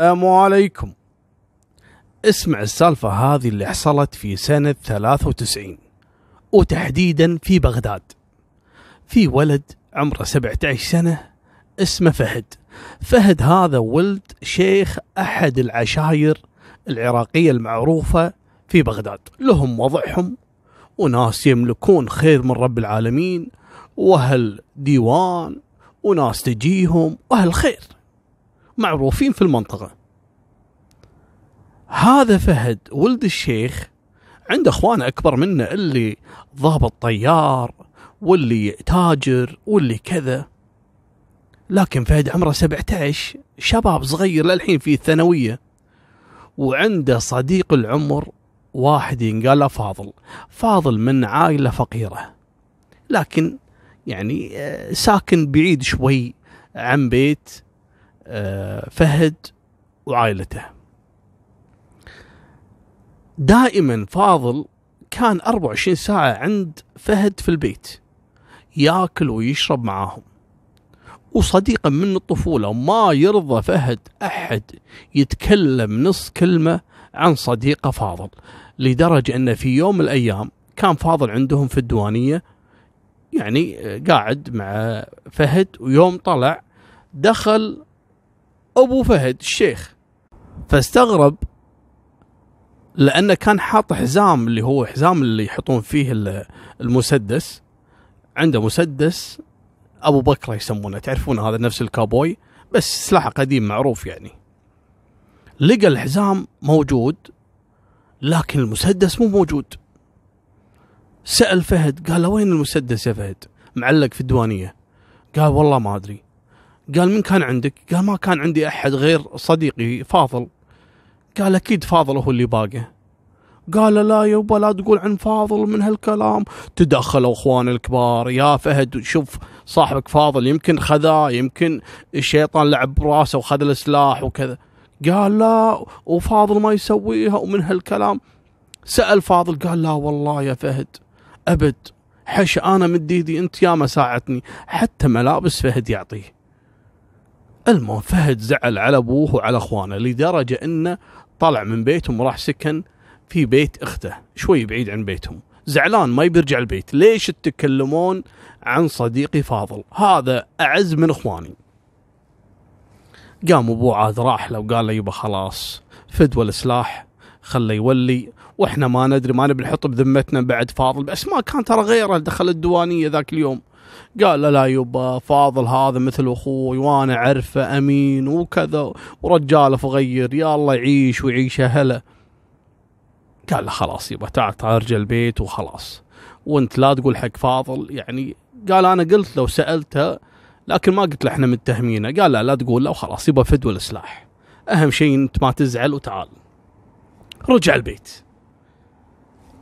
السلام عليكم. اسمع السالفة هذه اللي حصلت في سنة 93 وتحديدا في بغداد. في ولد عمره 17 سنة اسمه فهد. فهد هذا ولد شيخ أحد العشاير العراقية المعروفة في بغداد. لهم وضعهم وناس يملكون خير من رب العالمين وأهل ديوان وناس تجيهم وأهل خير. معروفين في المنطقة. هذا فهد ولد الشيخ عنده اخوان أكبر منه اللي ضابط طيار واللي تاجر واللي كذا. لكن فهد عمره 17 شباب صغير للحين في الثانوية. وعنده صديق العمر واحد ينقال له فاضل. فاضل من عائلة فقيرة. لكن يعني آه، ساكن بعيد شوي عن بيت. فهد وعائلته. دائما فاضل كان 24 ساعة عند فهد في البيت ياكل ويشرب معاهم. وصديقا من الطفولة ما يرضى فهد أحد يتكلم نص كلمة عن صديقه فاضل لدرجة أن في يوم من الأيام كان فاضل عندهم في الديوانية يعني قاعد مع فهد ويوم طلع دخل أبو فهد الشيخ. فاستغرب لأنه كان حاط حزام اللي هو حزام اللي يحطون فيه المسدس. عنده مسدس أبو بكر يسمونه. تعرفون هذا نفس الكابوي؟ بس سلاح قديم معروف يعني. لقى الحزام موجود لكن المسدس مو موجود. سأل فهد قال له وين المسدس يا فهد؟ معلق في الديوانية. قال والله ما أدري. قال من كان عندك؟ قال ما كان عندي أحد غير صديقي فاضل. قال أكيد فاضل هو اللي باقه قال لا يبا لا تقول عن فاضل من هالكلام. تدخلوا أخوان الكبار يا فهد شوف صاحبك فاضل يمكن خذاه يمكن الشيطان لعب براسه وخذ السلاح وكذا. قال لا وفاضل ما يسويها ومن هالكلام. سأل فاضل قال لا والله يا فهد أبد حش أنا مد ايدي أنت يا ما ساعدتني حتى ملابس فهد يعطيه. المهم فهد زعل على أبوه وعلى أخوانه لدرجة انه طلع من بيتهم وراح سكن في بيت أخته شوي بعيد عن بيتهم. زعلان ما بيرجع البيت. ليش تتكلمون عن صديقي فاضل؟ هذا أعز من إخواني. قام ابوه عاد راح له وقال له يبا خلاص فدوى السلاح خله يولي وإحنا ما ندري ما نبي نحط بذمتنا بعد فاضل بس ما كان ترى غيره دخل الديوانية ذاك اليوم. قال لا لا يبا فاضل هذا مثل أخوي وأنا عرفه أمين وكذا ورجال فغير يا الله يعيش ويعيش هلا قال له خلاص يبا تعال تعال ارجع البيت وخلاص. وانت لا تقول حق فاضل يعني قال أنا قلت لو سألته لكن ما قلت له إحنا متهمينه قال لا لا تقول له وخلاص يبا فدوى السلاح أهم شيء أنت ما تزعل وتعال. رجع البيت.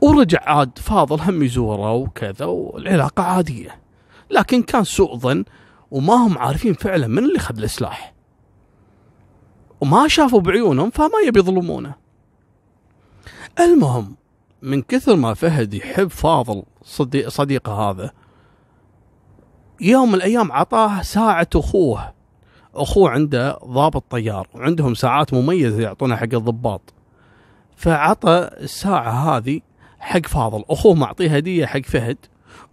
ورجع عاد فاضل هم يزوره وكذا والعلاقة عادية. لكن كان سوء ظن وما هم عارفين فعلا من اللي خذ السلاح وما شافوا بعيونهم فما يبي يظلمونه. المهم من كثر ما فهد يحب فاضل صديق صديقه هذا يوم من الأيام عطاه ساعة أخوه. أخوه عنده ضابط طيار وعندهم ساعات مميزة يعطونها حق الضباط. فعطى الساعة هذه حق فاضل. أخوه معطيه هدية حق فهد.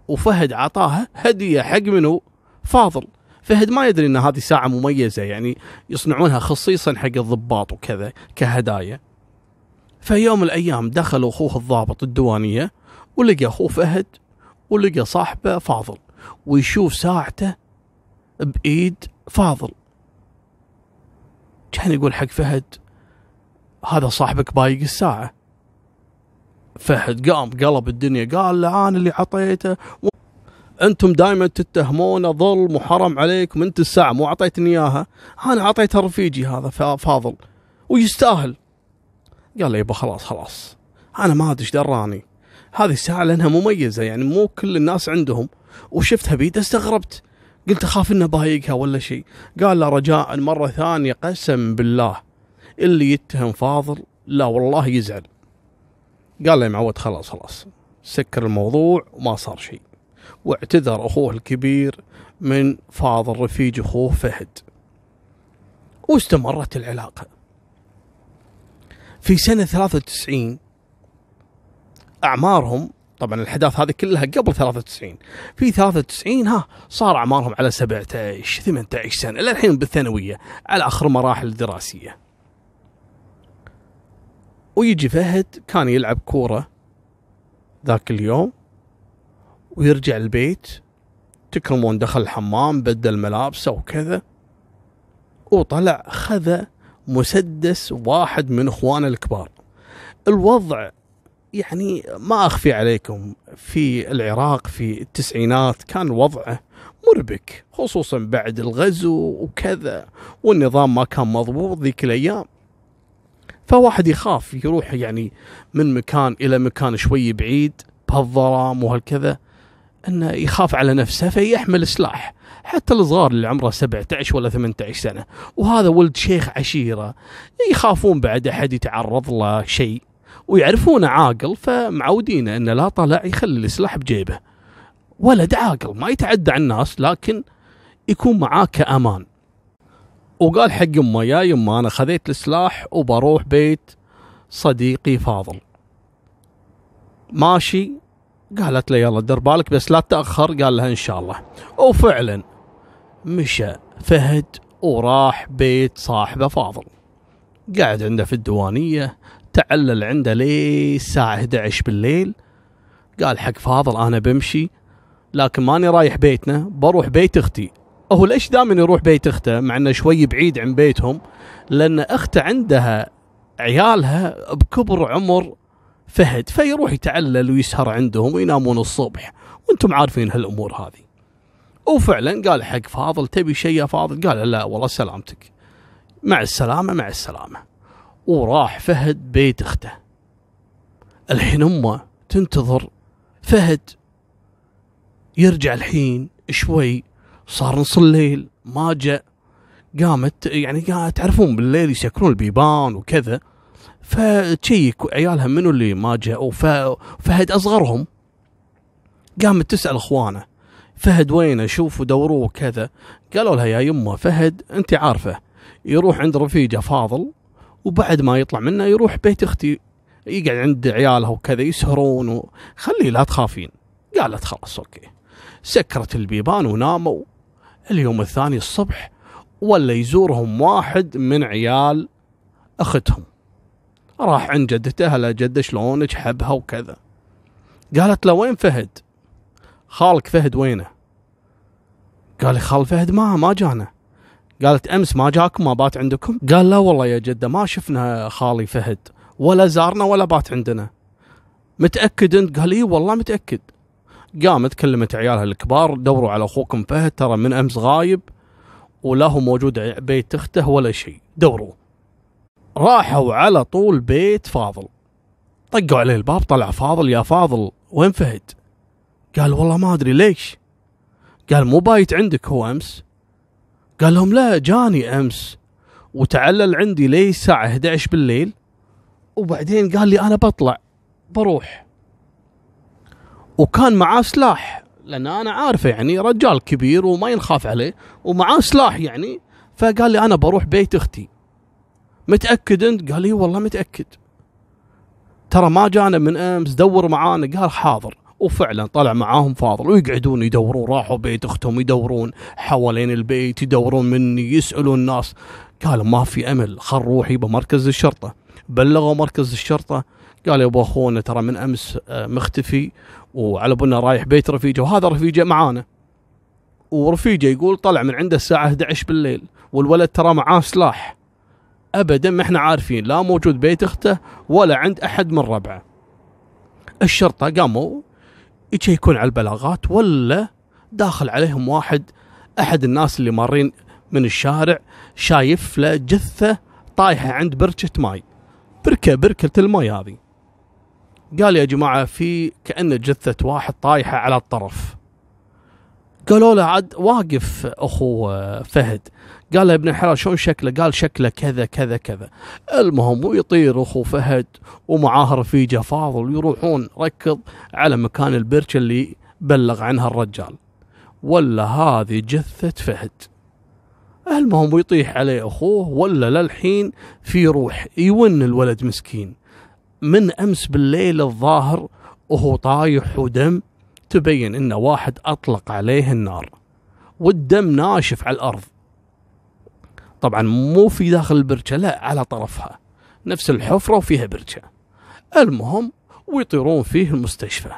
وفهد عطاها هدية حق منو؟ فاضل. فهد ما يدري إن هذه ساعة مميزة يعني يصنعونها خصيصا حق الضباط وكذا كهدايا. في يوم من الأيام دخل أخوه الضابط الديوانية ولقى أخوه فهد ولقى صاحبه فاضل ويشوف ساعته بإيد فاضل. كان يقول حق فهد هذا صاحبك بايق الساعة. فهد قام قلب الدنيا قال له أنا اللي عطيته. أنتم دائما تتهمونه ظلم وحرم عليكم أنت الساعة مو أعطيتني إياها. أنا اعطيتها رفيجي هذا فاضل. ويستاهل. قال له يبا خلاص خلاص. أنا ما أدري إيش دراني. هذه الساعة لأنها مميزة يعني مو كل الناس عندهم. وشفتها بيده استغربت. قلت أخاف إنه بايقها ولا شيء. قال له رجاء مرة ثانية قسم بالله. اللي يتهم فاضل لا والله يزعل. قال له يا معود خلاص خلاص. سكر الموضوع وما صار شيء. واعتذر أخوه الكبير من فاضل رفيج أخوه فهد. واستمرت العلاقة. في سنة 93 أعمارهم طبعا الأحداث هذه كلها قبل 93 في 93 ها صار أعمارهم على 17 18 سنة إلى الحين بالثانوية على آخر مراحل الدراسية ويجي فهد كان يلعب كورة ذاك اليوم ويرجع البيت. تكرمون دخل الحمام بدل ملابسه وكذا وطلع خذ مسدس واحد من إخوانه الكبار. الوضع يعني ما أخفي عليكم. في العراق في التسعينات كان وضعه مربك خصوصا بعد الغزو وكذا والنظام ما كان مضبوط ذيك الأيام. فواحد يخاف يروح يعني من مكان إلى مكان شوي بعيد بهالظلام وهالكذا إنه يخاف على نفسه فيحمل سلاح. حتى الصغار اللي عمره 17 ولا 18 سنة وهذا ولد شيخ عشيرة يخافون بعد أحد يتعرض له شيء ويعرفونه عاقل فمعودين انه لا طلع يخلي السلاح بجيبه. ولد عاقل ما يتعدى على الناس لكن يكون معاه كأمان. وقال حق امه يا يمه أنا خذيت السلاح وبروح بيت صديقي فاضل. ماشي. قالت له يلا دير بالك بس لا تأخر قال لها إن شاء الله. وفعلا مشى فهد وراح بيت صاحبه فاضل. قاعد عنده في الديوانية تعلل عنده ليه الساعة 11 بالليل. قال حق فاضل أنا بمشي لكن ماني رايح بيتنا بروح بيت أختي. هو ليش دائما يروح بيت أخته مع إنه شوي بعيد عن بيتهم؟ لأن أخته عندها عيالها بكبر عمر فهد فيروح يتعلل ويسهر عندهم وينامون الصبح. وأنتم عارفين هالأمور هذه. وفعلا قال حق فاضل تبي شيء يا فاضل؟ قال لا والله سلامتك. مع السلامة مع السلامة. وراح فهد بيت أخته. الحين أمه تنتظر فهد. يرجع الحين شوي صار نص الليل ما جاء. قامت يعني تعرفون بالليل يسكرون البيبان وكذا. فتشيك عيالها منو اللي ما جاء؟ فهد أصغرهم. قامت تسأل أخوانه فهد وينه؟ شوفوا دوروه كذا قالوا لها يا يمه فهد أنت عارفه. يروح عند رفيجة فاضل وبعد ما يطلع منه يروح بيت أختي. يقعد عند عيالها وكذا يسهرون وخليه لا تخافين. قالت خلاص أوكي. سكرت البيبان وناموا. اليوم الثاني الصبح ولا يزورهم واحد من عيال أختهم. راح عند جدته هلا جده شلونك؟ حبها وكذا. قالت له وين فهد؟ خالك فهد وينه؟ قال خال فهد ما ما جانا. قالت أمس ما جاكم ما بات عندكم؟ قال لا والله يا جدة ما شفنا خالي فهد ولا زارنا ولا بات عندنا. متأكد أنت؟ قال إي والله متأكد. قامت كلمت عيالها الكبار دوروا على أخوكم فهد ترى من أمس غايب ولا هو موجود بيت اخته ولا شيء. دوروا. راحوا على طول بيت فاضل. طقوا عليه الباب طلع فاضل يا فاضل وين فهد؟ قال والله ما أدري ليش؟ قال مو بايت عندك هو أمس؟ قال لهم لا جاني أمس. وتعلل عندي لي الساعة 11 بالليل. وبعدين قال لي أنا بطلع بروح. وكان معاه سلاح لأن أنا عارفه يعني رجال كبير وما ينخاف عليه ومعاه سلاح يعني. فقال لي أنا بروح بيت أختي. متأكد أنت؟ قال لي والله متأكد. ترى ما جانا من أمس دور معانا. قال حاضر. وفعلا طلع معاهم فاضل. ويقعدون يدورون راحوا بيت أختهم يدورون حوالين البيت يدورون مني يسألون الناس. قالوا ما في أمل خل روحي بمركز الشرطة. بلغوا مركز الشرطة. قال يا أبو أخونا ترى من أمس آه، مختفي. وعلى بنا رايح بيت رفيجة وهذا رفيجة معانا. ورفيجة يقول طلع من عنده الساعة 11 بالليل والولد ترى معاه سلاح. ابدا ما إحنا عارفين لا موجود بيت أخته ولا عند أحد من ربعه. الشرطة قاموا يشيكون على البلاغات ولا داخل عليهم واحد أحد الناس اللي مارين من الشارع شايف له جثة طايحة عند بركة ماي. بركة بركة الماي هذه. قال يا جماعة في كأنه جثة واحد طايحة على الطرف قالوا له عاد واقف أخو فهد قال له ابن الحلال شلون شكله؟ قال شكله كذا كذا كذا. المهم ويطير أخو فهد ومعاه رفيجه فاضل ويروحون ركض على مكان البرش اللي بلغ عنها الرجال. ولا هذه جثة فهد. المهم يطيح عليه أخوه ولا للحين في روح يون الولد مسكين من أمس بالليل الظاهر وهو طايح ودم تبين انه واحد أطلق عليه النار والدم ناشف على الأرض. طبعا مو في داخل البركه لا على طرفها. نفس الحفرة وفيها بركه المهم ويطيرون فيه المستشفى.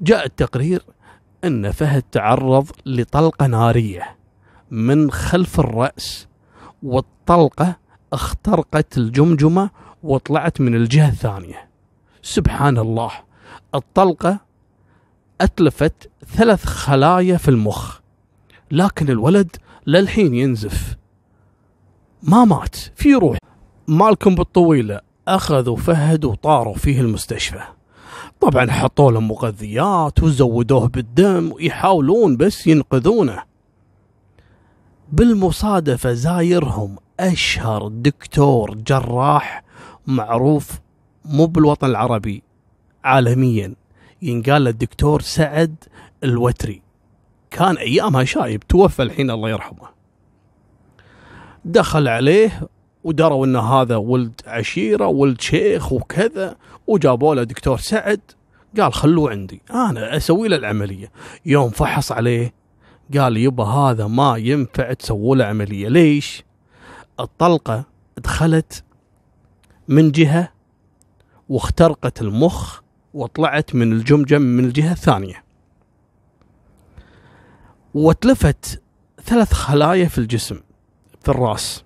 جاء التقرير إن فهد تعرض لطلقة نارية من خلف الرأس والطلقة اخترقت الجمجمة وطلعت من الجهة الثانية. سبحان الله الطلقة أتلفت ثلاث خلايا في المخ لكن الولد للحين ينزف. ما مات في روح. مالكم بالطويلة أخذوا فهد وطاروا فيه المستشفى. طبعا حطوا له مغذيات وزودوه بالدم ويحاولون بس ينقذونه. بالمصادفة زايرهم أشهر دكتور جراح معروف مو بالوطن العربي عالميا. ينقال الدكتور سعد الوتري. كان أيامها شايب توفى الحين الله يرحمه. دخل عليه ودروا إن هذا ولد عشيرة ولد شيخ وكذا وجابوا له دكتور سعد. قال خلوه عندي أنا أسوي له العملية. يوم فحص عليه قال يبا هذا ما ينفع تسووا له عملية. ليش؟ الطلقة دخلت من جهة واخترقت المخ وطلعت من الجمجم من الجهة الثانية. وتلفت ثلاث خلايا في الجسم في الراس.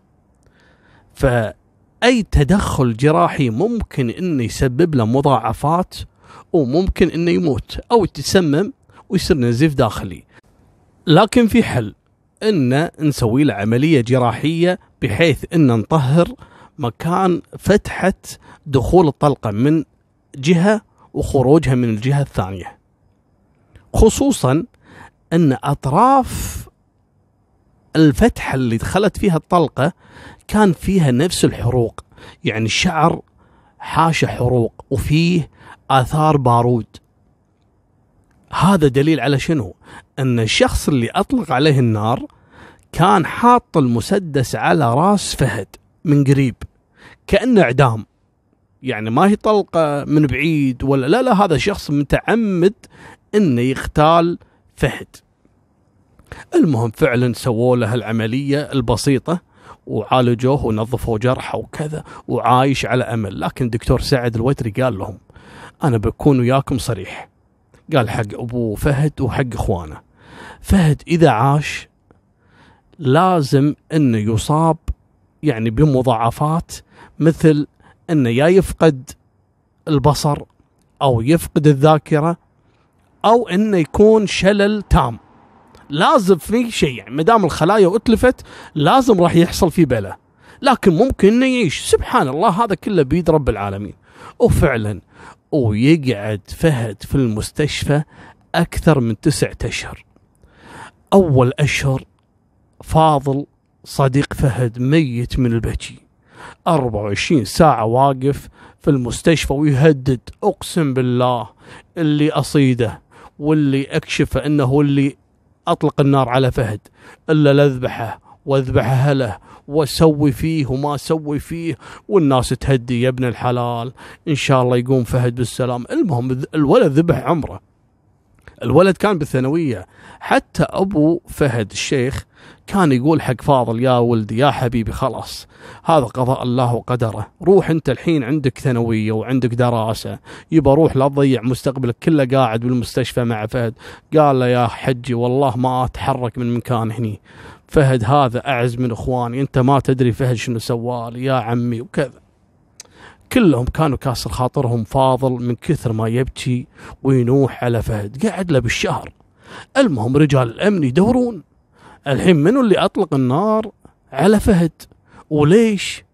فأي تدخل جراحي ممكن إنه يسبب له مضاعفات وممكن إنه يموت أو يتسمم ويصير نزيف داخلي. لكن في حل ان نسوي له عملية جراحية بحيث ان نطهر مكان فتحة دخول الطلقة من جهة وخروجها من الجهة الثانية. خصوصا أن أطراف الفتحة اللي دخلت فيها الطلقة كان فيها نفس الحروق يعني الشعر حاشه حروق وفيه آثار بارود. هذا دليل على شنو؟ أن الشخص اللي أطلق عليه النار كان حاط المسدس على رأس فهد. من قريب كأنه إعدام. يعني ما هي طلقة من بعيد ولا لا لا هذا شخص متعمد إنه يختال فهد. المهم فعلا سووا له العملية البسيطة وعالجوه ونظفوا جرحه وكذا وعايش على أمل. لكن الدكتور سعد الوتري قال لهم أنا بكون وياكم صريح. قال حق أبو فهد وحق إخوانه. فهد إذا عاش لازم إنه يصاب يعني بمضاعفات مثل إنه يا يفقد البصر أو يفقد الذاكرة أو إنه يكون شلل تام. لازم في شيء يعني ما دام الخلايا أتلفت لازم راح يحصل في بلا لكن ممكن إنه يعيش. سبحان الله هذا كله بيد رب العالمين. وفعلا ويقعد فهد في المستشفى أكثر من تسعة أشهر. أول أشهر فاضل صديق فهد ميت من البكي 24 ساعة واقف في المستشفى ويهدد أقسم بالله اللي أصيده واللي أكشفه إنه هو اللي أطلق النار على فهد إلا لاذبحه وأذبح أهله وأسوي فيه وما أسوي فيه والناس تهدي يا ابن الحلال. إن شاء الله يقوم فهد بالسلام. المهم الولد ذبح عمره. الولد كان بالثانوية. حتى أبو فهد الشيخ كان يقول حق فاضل يا ولدي يا حبيبي خلاص هذا قضاء الله وقدره. روح أنت الحين عندك ثانوية وعندك دراسة. يبا روح لا تضيع مستقبلك كله قاعد بالمستشفى مع فهد. قال له يا حجي والله ما أتحرك من مكان هني. فهد هذا أعز من إخواني أنت ما تدري فهد شنو سوالي يا عمي. وكذا. كلهم كانوا كاسر خاطرهم فاضل من كثر ما يبكي وينوح على فهد. قاعد له بالشهر. المهم رجال الأمن يدورون. الحين منو اللي أطلق النار على فهد؟ وليش؟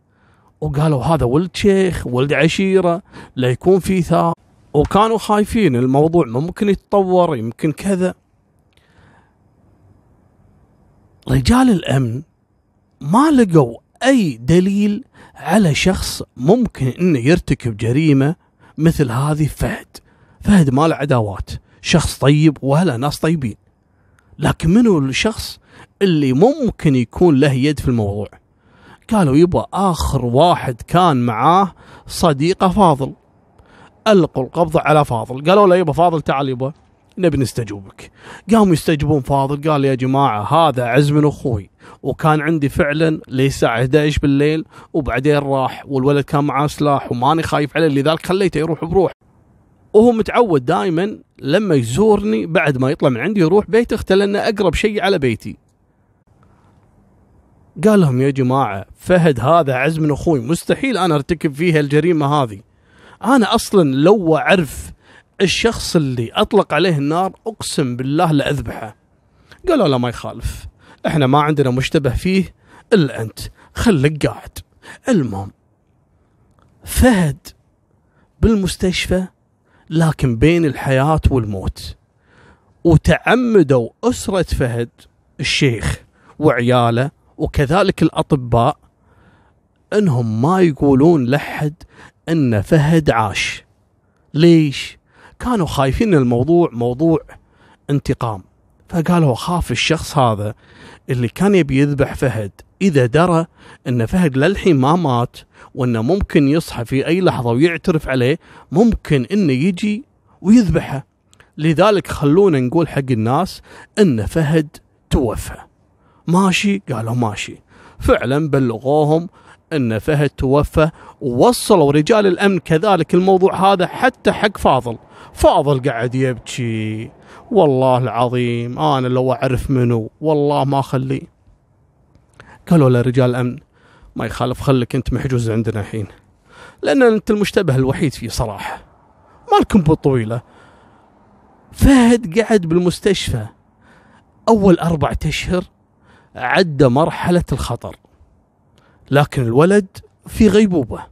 وقالوا هذا ولد شيخ ولد عشيرة لا يكون في ثار. وكانوا خايفين الموضوع ممكن يتطور يمكن كذا. رجال الأمن ما لقوا أي دليل على شخص ممكن إنه يرتكب جريمة مثل هذه فهد. فهد ما له عداوات. شخص طيب وهلا ناس طيبين. لكن منو الشخص اللي ممكن يكون له يد في الموضوع؟ قالوا يبا آخر واحد كان معاه صديقه فاضل. ألقوا القبض على فاضل. قالوا له يبا فاضل تعال يبا نبي نستجوبك. قاموا يستجوبون فاضل. قال يا جماعة هذا عز من أخوي. وكان عندي فعلا للساعة 11 بالليل وبعدين راح والولد كان معاه سلاح وماني خايف عليه لذلك خليته يروح بروح. وهو متعود دائما لما يزورني بعد ما يطلع من عندي يروح بيت اخته لأنه أقرب شيء على بيتي. قال لهم يا جماعة فهد هذا عز من أخوي مستحيل أنا أرتكب فيها الجريمة هذه. أنا أصلا لو أعرف الشخص اللي أطلق عليه النار أقسم بالله لأذبحه. قالوا لا ما يخالف. إحنا ما عندنا مشتبه فيه إلا أنت. خليك قاعد. المهم فهد بالمستشفى لكن بين الحياة والموت. وتعمدوا أسرة فهد الشيخ وعياله وكذلك الأطباء أنهم ما يقولون لحد أن فهد عاش. ليش؟ كانوا خايفين الموضوع موضوع انتقام. فقالوا خاف الشخص هذا اللي كان يبي يذبح فهد. إذا درى أن فهد للحين ما مات وأنه ممكن يصحى في أي لحظة ويعترف عليه ممكن أنه يجي ويذبحه. لذلك خلونا نقول حق الناس أن فهد توفى. ماشي؟ قالوا ماشي. فعلا بلغوهم إن فهد توفى ووصلوا رجال الأمن كذلك الموضوع هذا حتى حق فاضل. فاضل قاعد يبكي. والله العظيم أنا لو أعرف منو والله ما اخليه قالوا له رجال الأمن ما يخالف خليك أنت محجوز عندنا الحين. لأن أنت المشتبه الوحيد فيه صراحة. مالكم بالطويلة. فهد قعد بالمستشفى. أول أربعة أشهر عدى مرحلة الخطر. لكن الولد في غيبوبة.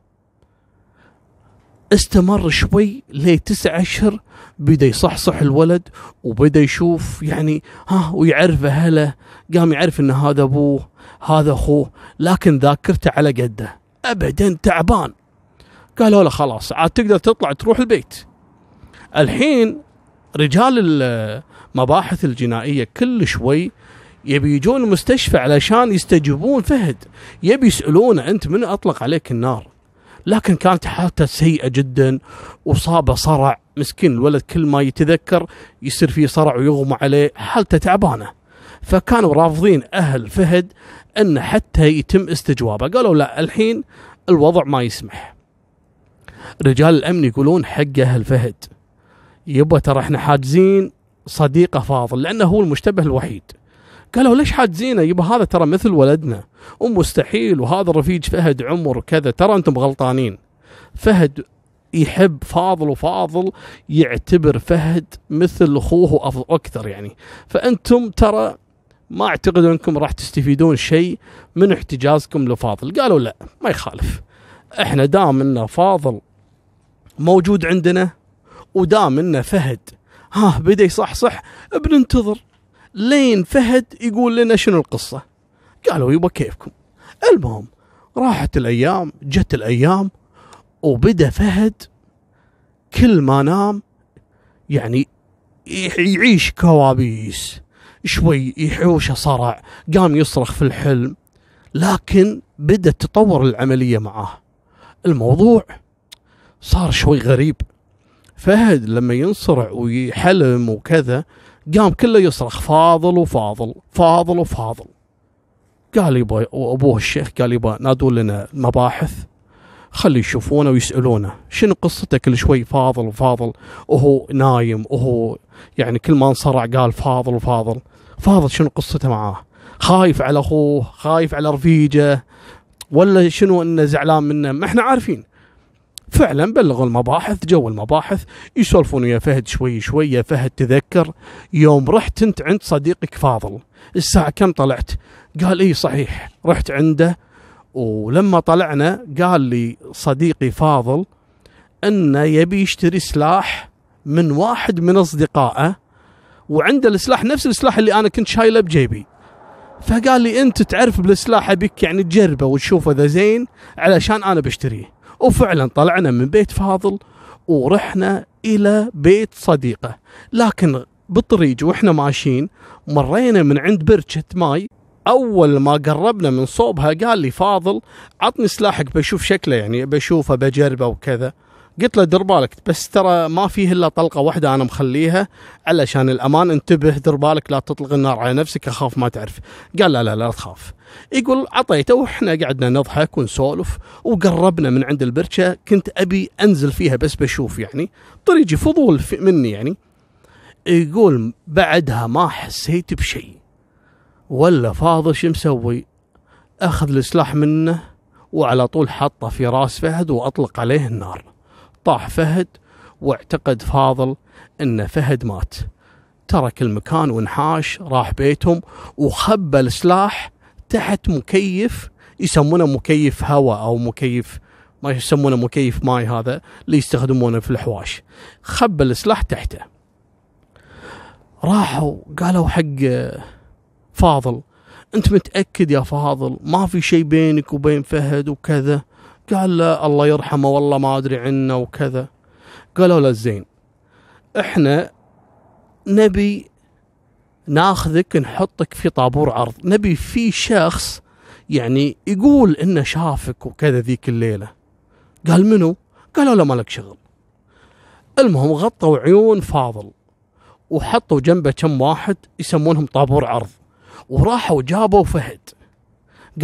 استمر شوي لتسع أشهر بدا يصحصح الولد وبدا يشوف يعني ها ويعرف أهله قام يعرف إن هذا أبوه هذا أخوه لكن ذاكرته على قده. ابدا تعبان. قالوا له خلاص عاد تقدر تطلع تروح البيت. الحين رجال المباحث الجنائية كل شوي يبي يجون المستشفى علشان يستجيبون فهد. يبي يسألونه أنت من أطلق عليك النار؟ لكن كانت حالته سيئة جدا وصابه صرع. مسكين الولد كل ما يتذكر يصير فيه صرع ويغمى عليه حالته تعبانة. فكانوا رافضين أهل فهد أن حتى يتم استجوابه. قالوا لا الحين الوضع ما يسمح. رجال الأمن يقولون حق أهل فهد يبا ترى إحنا حاجزين صديقه فاضل لأنه هو المشتبه الوحيد. قالوا ليش حاجزينه يبا هذا ترى مثل ولدنا. ومستحيل وهذا رفيج فهد عمر وكذا ترى أنتم غلطانين. فهد يحب فاضل وفاضل يعتبر فهد مثل أخوه أكثر يعني. فأنتم ترى ما أعتقد أنكم راح تستفيدون شيء من احتجازكم لفاضل. قالوا لا ما يخالف. إحنا دام إن فاضل موجود عندنا ودام إن فهد ها بدأ يصحصح بننتظر لين فهد يقول لنا شنو القصة؟ قالوا يبا كيفكم؟ المهم راحت الأيام جت الأيام وبدأ فهد كل ما نام يعني يعيش كوابيس شوي يحوشه صرع قام يصرخ في الحلم لكن بدأت تطور العملية معاه. الموضوع صار شوي غريب. فهد لما ينصرع ويحلم وكذا قام كله يصرخ فاضل وفاضل فاضل وفاضل. قال يبا أبوه الشيخ قال يبا نادوا لنا مباحث خلي يشوفونه ويسألونه. شنو قصته كل شوي فاضل وفاضل وهو نايم وهو يعني كل ما انصرع قال فاضل وفاضل. فاضل شنو قصته معاه؟ خايف على أخوه خايف على رفيجة ولا شنو إنه زعلان منه؟ ما إحنا عارفين. فعلا بلغوا المباحث جو المباحث يسولفون يا فهد شوي شوي يا فهد تذكر يوم رحت انت عند صديقك فاضل. الساعة كم طلعت؟ قال إي صحيح رحت عنده ولما طلعنا قال لي صديقي فاضل إنه يبي يشتري سلاح من واحد من أصدقائه وعنده السلاح نفس السلاح اللي أنا كنت شايله بجيبي. فقال لي أنت تعرف بالسلاح أبيك يعني تجربه وتشوفه اذا زين علشان أنا بشتريه. وفعلا طلعنا من بيت فاضل ورحنا إلى بيت صديقه. لكن بالطريق وإحنا ماشيين مرينا من عند بركة ماي. أول ما قربنا من صوبها قال لي فاضل عطني سلاحك بشوف شكله يعني بشوفه بجربه وكذا. قلت له دير بالك. بس ترى ما فيه إلا طلقة واحدة أنا مخليها علشان الأمان انتبه دير بالك لا تطلق النار على نفسك أخاف ما تعرف. قال لا لا لا تخاف. يقول عطيته وإحنا قعدنا نضحك ونسولف وقربنا من عند البرشة كنت أبي أنزل فيها بس بشوف يعني. طريقي فضول مني يعني. يقول بعدها ما حسيت بشيء ولا فاضل شو مسوي؟ أخذ السلاح منه وعلى طول حطه في راس فهد وأطلق عليه النار. طاح فهد واعتقد فاضل إن فهد مات. ترك المكان وانحاش راح بيتهم وخبى السلاح تحت مكيف يسمونه مكيف هواء أو مكيف ما يسمونه مكيف ماي هذا اللي يستخدمونه في الحواش. خبى السلاح تحته. راحوا قالوا حق فاضل أنت متأكد يا فاضل؟ ما في شيء بينك وبين فهد وكذا؟ قال لا الله يرحمه والله ما أدري عنه وكذا. قالوا له زين إحنا نبي ناخذك نحطك في طابور عرض. نبي في شخص يعني يقول إنه شافك وكذا ذيك الليلة. قال منو؟ قالوا له مالك شغل. المهم غطوا عيون فاضل وحطوا جنبه كم واحد يسمونهم طابور عرض. وراحوا جابوا فهد.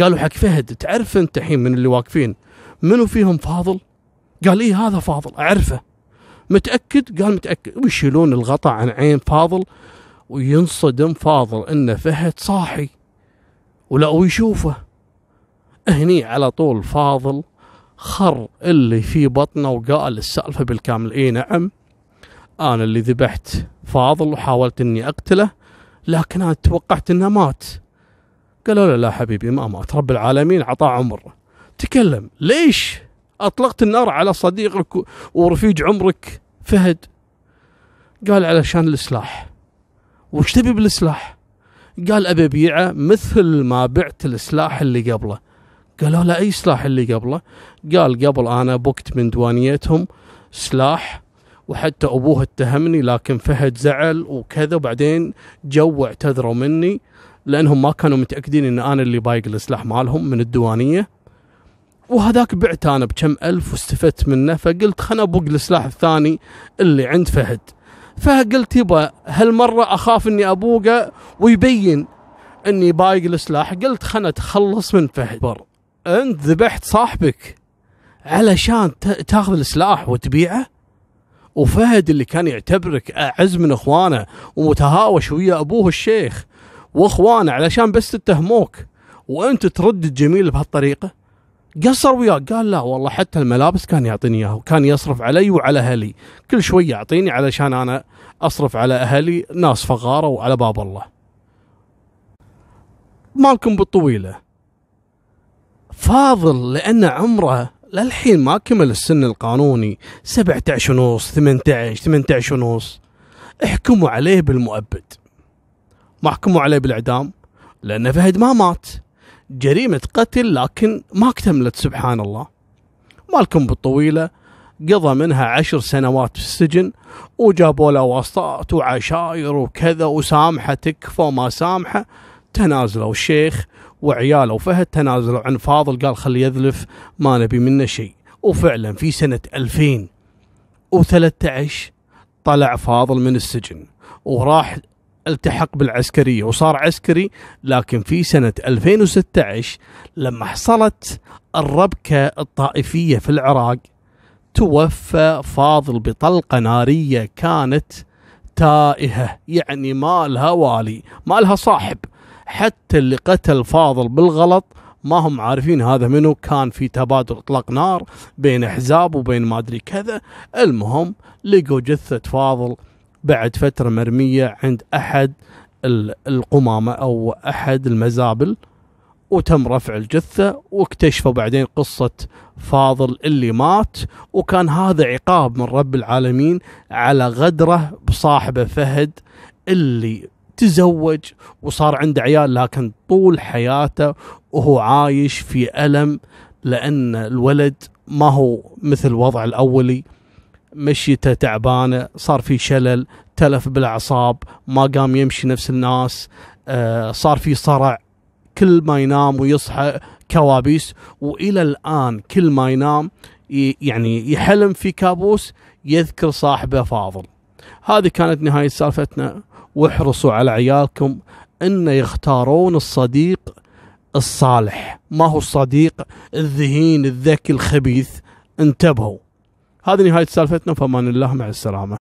قالوا حق فهد تعرف أنت الحين من اللي واقفين؟ منو فيهم فاضل؟ قال إيه هذا فاضل أعرفه. متأكد؟ قال متأكد. ويشيلون الغطاء عن عين فاضل وينصدم فاضل ان فهد صاحي. ولا ويشوفه هني على طول فاضل خر اللي في بطنه وقال السالفة بالكامل. اي نعم. أنا اللي ذبحت فاضل وحاولت إني أقتله لكن أنا توقعت إنه مات. قالوا له لا حبيبي ما مات. رب العالمين عطاه عمر تكلم. ليش أطلقت النار على صديقك ورفيج عمرك؟ فهد قال علشان السلاح وش تبي بالسلاح قال أبي أبيعه مثل ما بعت السلاح اللي قبله. قالوا له أي سلاح اللي قبله؟ قال قبل أنا بكت من دوانيتهم سلاح وحتى أبوه اتهمني لكن فهد زعل وكذا وبعدين جو اعتذروا مني لأنهم ما كانوا متأكدين إن أنا اللي بايق السلاح مالهم من الديوانية. وهذاك بعته أنا بكم ألف واستفدت منه فقلت خلنا أبوق السلاح الثاني اللي عند فهد. فقلت يبا هالمرة أخاف إني أبوقه ويبين إني بايق السلاح قلت خلنا اتخلص من فهد. بر أنت ذبحت صاحبك علشان تاخذ السلاح وتبيعه؟ وفهد اللي كان يعتبرك أعز من إخوانه ومتهاوش ويا أبوه الشيخ وإخوانه علشان بس تتهموك وأنت ترد الجميل بهالطريقة؟ قصر وياه قال لا والله حتى الملابس كان يعطيني إياها وكان يصرف علي وعلى أهلي. كل شوي يعطيني علشان أنا أصرف على أهلي ناس فقارة وعلى باب الله. مالكم بالطويلة. فاضل لأن عمره للحين ما كمل السن القانوني. 17 ونص 18 18 ونص. احكموا عليه بالمؤبد. ما حكموا عليه بالإعدام لأن فهد ما مات. جريمة قتل لكن ما اكتملت سبحان الله مالكم بالطويلة قضى منها عشر سنوات في السجن وجابوا له واسطات وعشاير وكذا وسامحة تكفى وما سامحة. تنازلوا الشيخ وعياله وفهد تنازلوا عن فاضل قال خلي يذلف ما نبي منه شيء. وفعلا في سنة 2013 طلع فاضل من السجن وراح التحق بالعسكرية وصار عسكري لكن في سنة 2016 لما حصلت الربكة الطائفية في العراق توفى فاضل بطلقة نارية كانت تائهة يعني ما لها والي ما لها صاحب. حتى اللي قتل فاضل بالغلط ما هم عارفين هذا منو كان في تبادل إطلاق نار بين أحزاب وبين ما أدري كذا. المهم لقوا جثة فاضل بعد فترة مرمية عند أحد القمامة أو أحد المزابل وتم رفع الجثة واكتشفوا بعدين قصة فاضل اللي مات وكان هذا عقاب من رب العالمين على غدرة بصاحبه فهد اللي تزوج وصار عنده عيال لكن طول حياته وهو عايش في ألم لأن الولد ما هو مثل الوضع الأولي. مشيته تعبانة صار في شلل تلف بالأعصاب ما قام يمشي نفس الناس آه صار في صرع. كل ما ينام ويصحى كوابيس وإلى الآن كل ما ينام يعني يحلم في كابوس يذكر صاحبه فاضل. هذه كانت نهاية سالفتنا. واحرصوا على عيالكم إن يختارون الصديق الصالح. ما هو الصديق؟ الذهين الذكي الخبيث. انتبهوا. هذه نهاية سالفتنا فمان الله مع السلامة.